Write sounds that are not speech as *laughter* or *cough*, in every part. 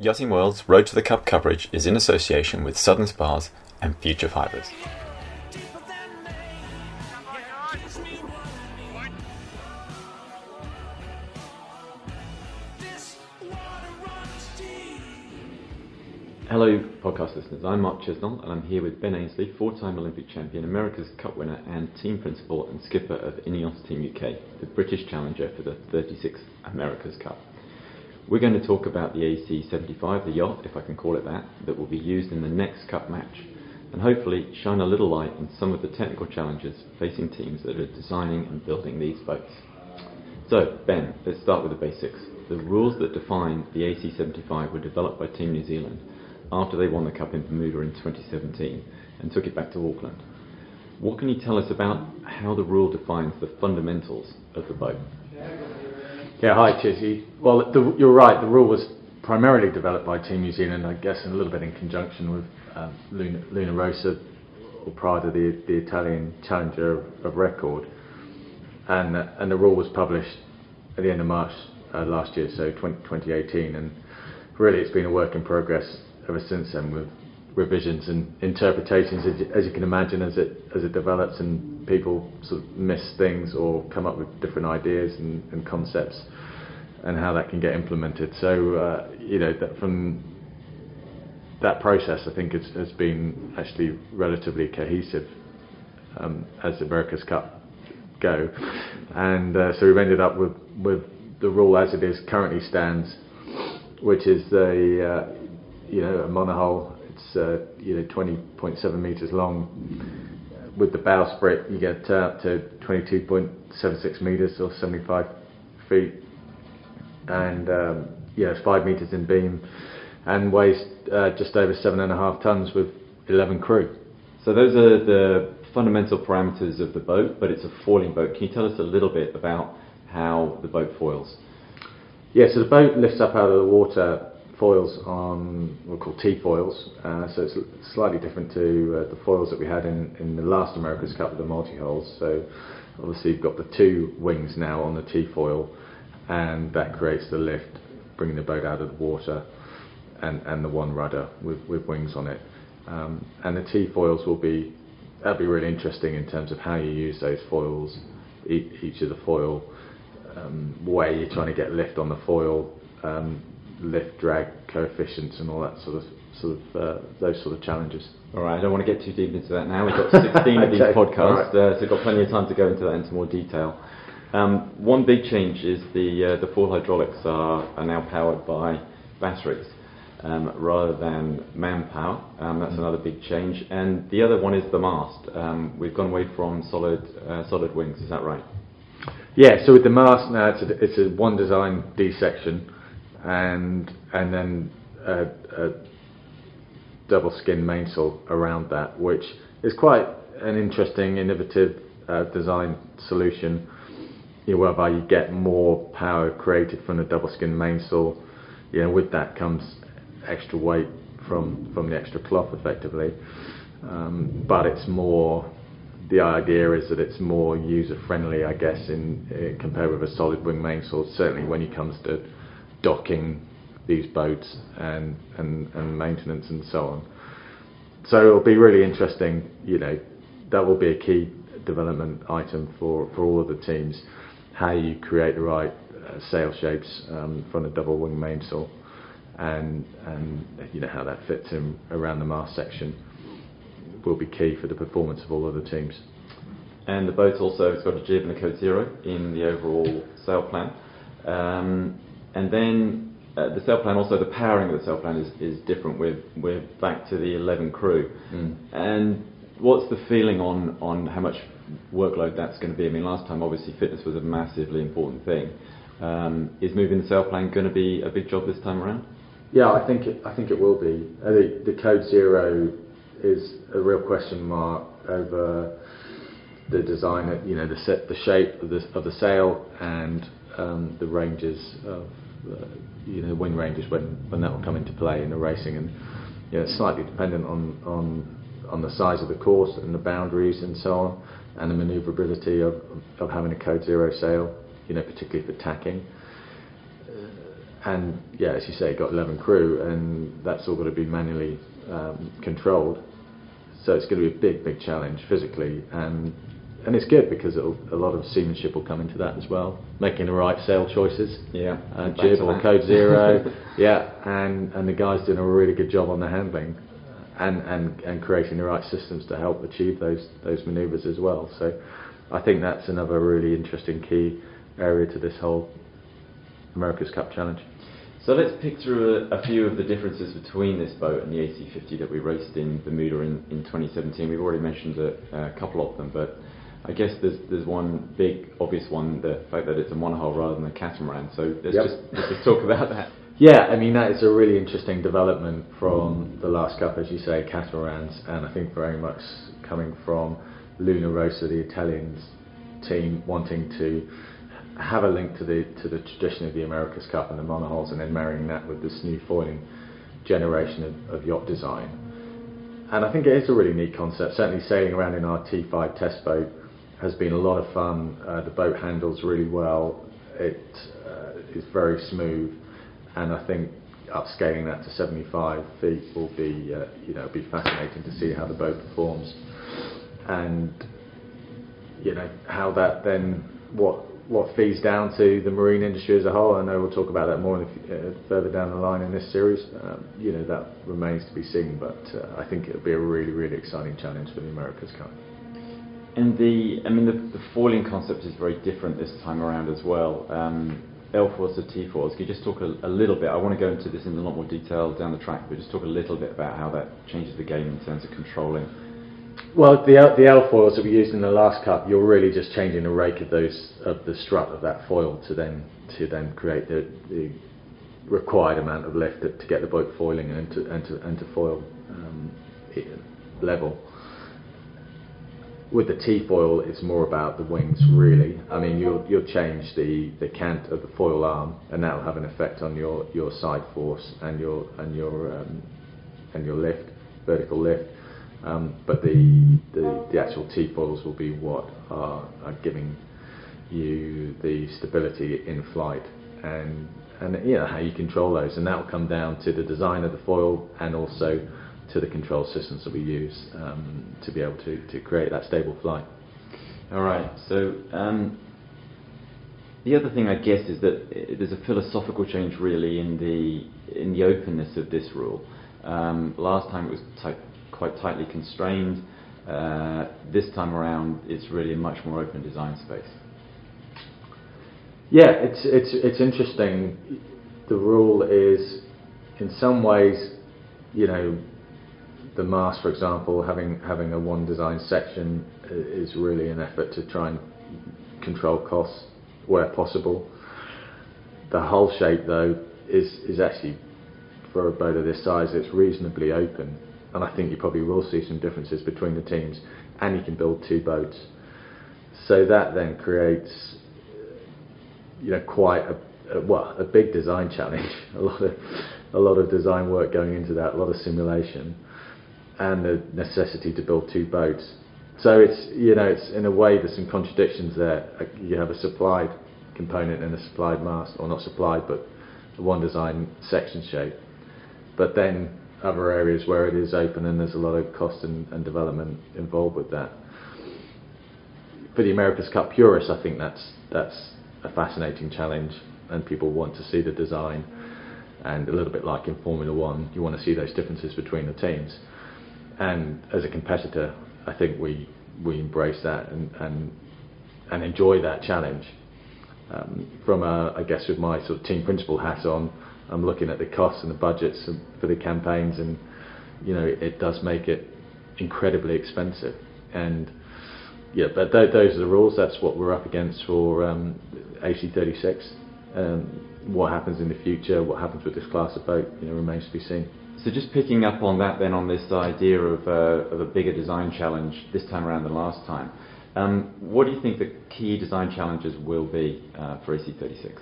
Yachting World's Road to the Cup coverage is in association with Southern Spars and Future Fibres. Hello, podcast listeners. I'm Mark Chisnell, and I'm here with Ben Ainslie, four-time Olympic champion, America's Cup winner, and team principal and skipper of Ineos Team UK, the British challenger for the 36th America's Cup. We're going to talk about the AC75, the yacht, if I can call it that, that will be used in the next Cup match, and hopefully shine a little light on some of the technical challenges facing teams that are designing and building these boats. So, Ben, let's start with the basics. The rules that define the AC75 were developed by Team New Zealand after they won the Cup in Bermuda in 2017 and took it back to Auckland. What can you tell us about how the rule defines the fundamentals of the boat? Yeah, hi Chizzy. Well, the, you're right, the rule was primarily developed by Team New Zealand, I guess, and a little bit in conjunction with um, Luna, Luna, Rossa, or to the, the Italian challenger of, of record. And, uh, and the rule was published at the end of March uh, last year, so 20, 2018. And really, it's been a work in progress ever since then with revisions and interpretations as you, can imagine as it as it develops and people sort of miss things or come up with different ideas and, and concepts and how that can get implemented so uh, you know that from that process I think has, has been actually relatively cohesive um, as the America's Cup go and uh, so we've ended up with with the rule as it is currently stands which is the uh, you know, a monohull. It's uh, you know 20.7 meters long. With the bowsprit, you get up to 22.76 meters or 75 feet, and um, yeah, it's five meters in beam, and weighs uh, just over seven and a half tons with 11 crew. So those are the fundamental parameters of the boat, but it's a foiling boat. Can you tell us a little bit about how the boat foils? Yeah, so the boat lifts up out of the water foils on what we call T-foils, uh, so it's slightly different to uh, the foils that we had in, in the last America's Cup with the multihulls. So obviously you've got the two wings now on the T-foil, and that creates the lift, bringing the boat out of the water, and, and the one rudder with, with wings on it. Um, and the T-foils will be that'll be really interesting in terms of how you use those foils, e- each of the foil um, way you're trying to get lift on the foil. Um, lift drag coefficients and all that sort of sort of uh, those sort of challenges. All right, I don't want to get too deep into that now. We've got 16 okay. of these *laughs* podcasts, right. uh, so we've got plenty of time to go into that into more detail. Um, one big change is the uh, the foil hydraulics are, are now powered by batteries um, rather than manpower. Um, that's mm. another big change. And the other one is the mast. Um, we've gone away from solid uh, solid wings. Is that right? Yeah. So with the mast now, it's a, it's a one design D section and and then a, a double skin mainsail around that, which is quite an interesting, innovative uh, design solution. Whereby you get more power created from the double skin mainsail. You know, with that comes extra weight from from the extra cloth, effectively. Um, but it's more. The idea is that it's more user friendly, I guess, in, in compared with a solid wing mainsail. Certainly, when it comes to docking these boats and, and, and maintenance and so on. So it'll be really interesting, you know, that will be a key development item for, for all of the teams, how you create the right uh, sail shapes um, from the double wing mainsail and, and you know how that fits in around the mast section will be key for the performance of all of the teams. And the boat also has got a jib and a code zero in the overall sail plan. Um, and then uh, the sail plan, also the powering of the sail plan is, is different. We're, we're back to the 11 crew. Mm. And what's the feeling on, on how much workload that's going to be? I mean, last time obviously fitness was a massively important thing. Um, is moving the sail plan going to be a big job this time around? Yeah, I think it, I think it will be. Uh, the, the code zero is a real question mark over the design, you know, the set, the shape of the of the sail and um, the ranges of uh, you know wind ranges when, when that will come into play in the racing and you know, slightly dependent on, on on the size of the course and the boundaries and so on and the manoeuvrability of, of having a code zero sail you know particularly for tacking uh, and yeah, as you say, got 11 crew, and that's all got to be manually um, controlled. So it's going to be a big, big challenge physically, and and it's good because a lot of seamanship will come into that as well, making the right sail choices. Yeah, uh, jib or code zero. *laughs* yeah, and and the guys doing a really good job on the handling, and and and creating the right systems to help achieve those those manoeuvres as well. So, I think that's another really interesting key area to this whole America's Cup Challenge. So let's pick through a, a, few of the differences between this boat and the AC50 that we raced in Bermuda in, in 2017. We've already mentioned a, a, couple of them, but I guess there's there's one big obvious one, the fact that it's a monohull rather than a catamaran. So let's yep. just let's just talk about that. Yeah, I mean that is a really interesting development from the last cup, as you say, catamarans, and I think very much coming from Luna Rossa, the Italians team, wanting to have a link to the to the tradition of the America's Cup and the monohulls, and then marrying that with this new foiling generation of, of yacht design. And I think it is a really neat concept. Certainly, sailing around in our T5 test boat has been a lot of fun. Uh, the boat handles really well. It uh, is very smooth, and I think upscaling that to 75 feet will be uh, you know be fascinating to see how the boat performs, and you know how that then what what feeds down to the marine industry as a whole. I know we'll talk about that more the, uh, further down the line in this series. Um, you know that remains to be seen, but uh, I think it'll be a really, really exciting challenge for the Americas Cup. And the, I mean, the, the foiling concept is very different this time around as well. Um, L-foils to T-foils. Can you just talk a, a, little bit? I want to go into this in a lot more detail down the track, but just talk a little bit about how that changes the game in terms of controlling well, the the L foils that we used in the last cup, you're really just changing the rake of those of the strut of that foil to then to then create the, the required amount of lift to, to get the boat foiling and to and to, and to foil um, level. With the T foil, it's more about the wings, really. I mean, you'll you'll change the, the cant of the foil arm, and that will have an effect on your, your side force and your and your um, and your lift, vertical lift. Um, but the, the, the actual T-foils will be what are, are giving you the stability in flight and and know how you control those and that will come down to the design of the foil and also to the control systems that we use um, to be able to, to create that stable flight. All right. So um, the other thing I guess is that there's a philosophical change really in the in the openness of this rule. Um, last time it was quite tightly constrained. Uh, this time around, it's really a much more open design space. Yeah, it's it's it's interesting. The rule is, in some ways, you know, the mast, for example, having having a one design section uh, is really an effort to try and control costs where possible. The hull shape, though, is is actually for a boat of this size, it's reasonably open and I think you probably will see some differences between the teams, and you can build two boats. So that then creates, you know, quite a, a well a big design challenge. *laughs* a lot of a lot of design work going into that, a lot of simulation, and the necessity to build two boats. So it's you know it's in a way there's some contradictions there. You have a supplied component and a supplied mast, or not supplied, but one design section shape. But then other areas where it is open and there's a lot of cost and, and development involved with that. For the America's Cup purists, I think that's that's a fascinating challenge, and people want to see the design. And a little bit like in Formula One, you want to see those differences between the teams. And as a competitor, I think we we embrace that and and, and enjoy that challenge. Um, from a, I guess with my sort of team principal hat on, I'm looking at the costs and the budgets for the campaigns, and you know it does make it incredibly expensive. And yeah, but th- those are the rules. That's what we're up against for um, AC36. Um, what happens in the future, what happens with this class of boat, you know, remains to be seen. So just picking up on that then on this idea of, uh, of a bigger design challenge this time around than last time, um, what do you think the key design challenges will be uh, for AC36?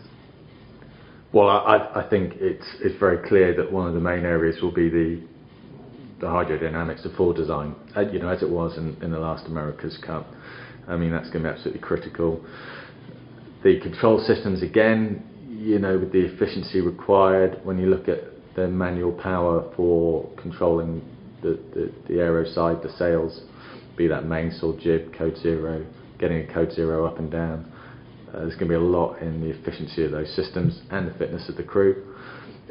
Well, I, I think it's it's very clear that one of the main areas will be the the hydrodynamics of foil design, uh, you know, as it was in, in the last America's Cup. I mean, that's going to be absolutely critical. The control systems, again, you know, with the efficiency required, when you look at the manual power for controlling the, the, the aero side, the sails, be that mainsail, jib, code zero, getting a code zero up and down. Uh, there's going to be a lot in the efficiency of those systems and the fitness of the crew.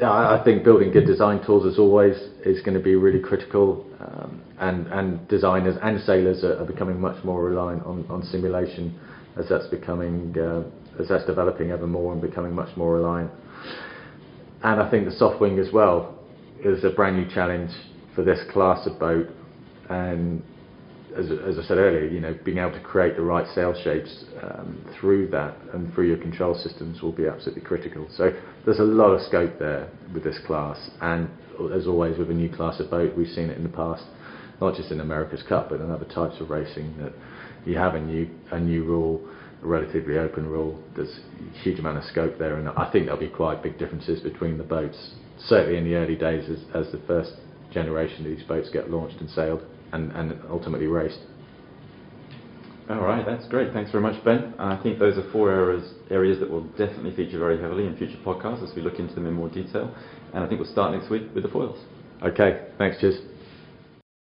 I, I think building good design tools, as always, is going to be really critical. Um, and, and designers and sailors are, are, becoming much more reliant on, on simulation as that's becoming uh, as that's developing ever more and becoming much more reliant. And I think the soft wing as well is a brand new challenge for this class of boat. And as, as, I said earlier, you know, being able to create the right sail shapes um, through that and through your control systems will be absolutely critical. So there's a lot of scope there with this class, and as always with a new class of boat, we've seen it in the past, not just in America's Cup, but in other types of racing that you have a new a new rule, a relatively open rule. There's a huge amount of scope there, and I think there'll be quite big differences between the boats. Certainly in the early days, as, as the first generation of these boats get launched and sailed and, and ultimately raced. All right, that's great. Thanks very much, Ben. I think those are four areas, areas that will definitely feature very heavily in future podcasts as we look into them in more detail. And I think we'll start next week with the foils. Okay, thanks, cheers.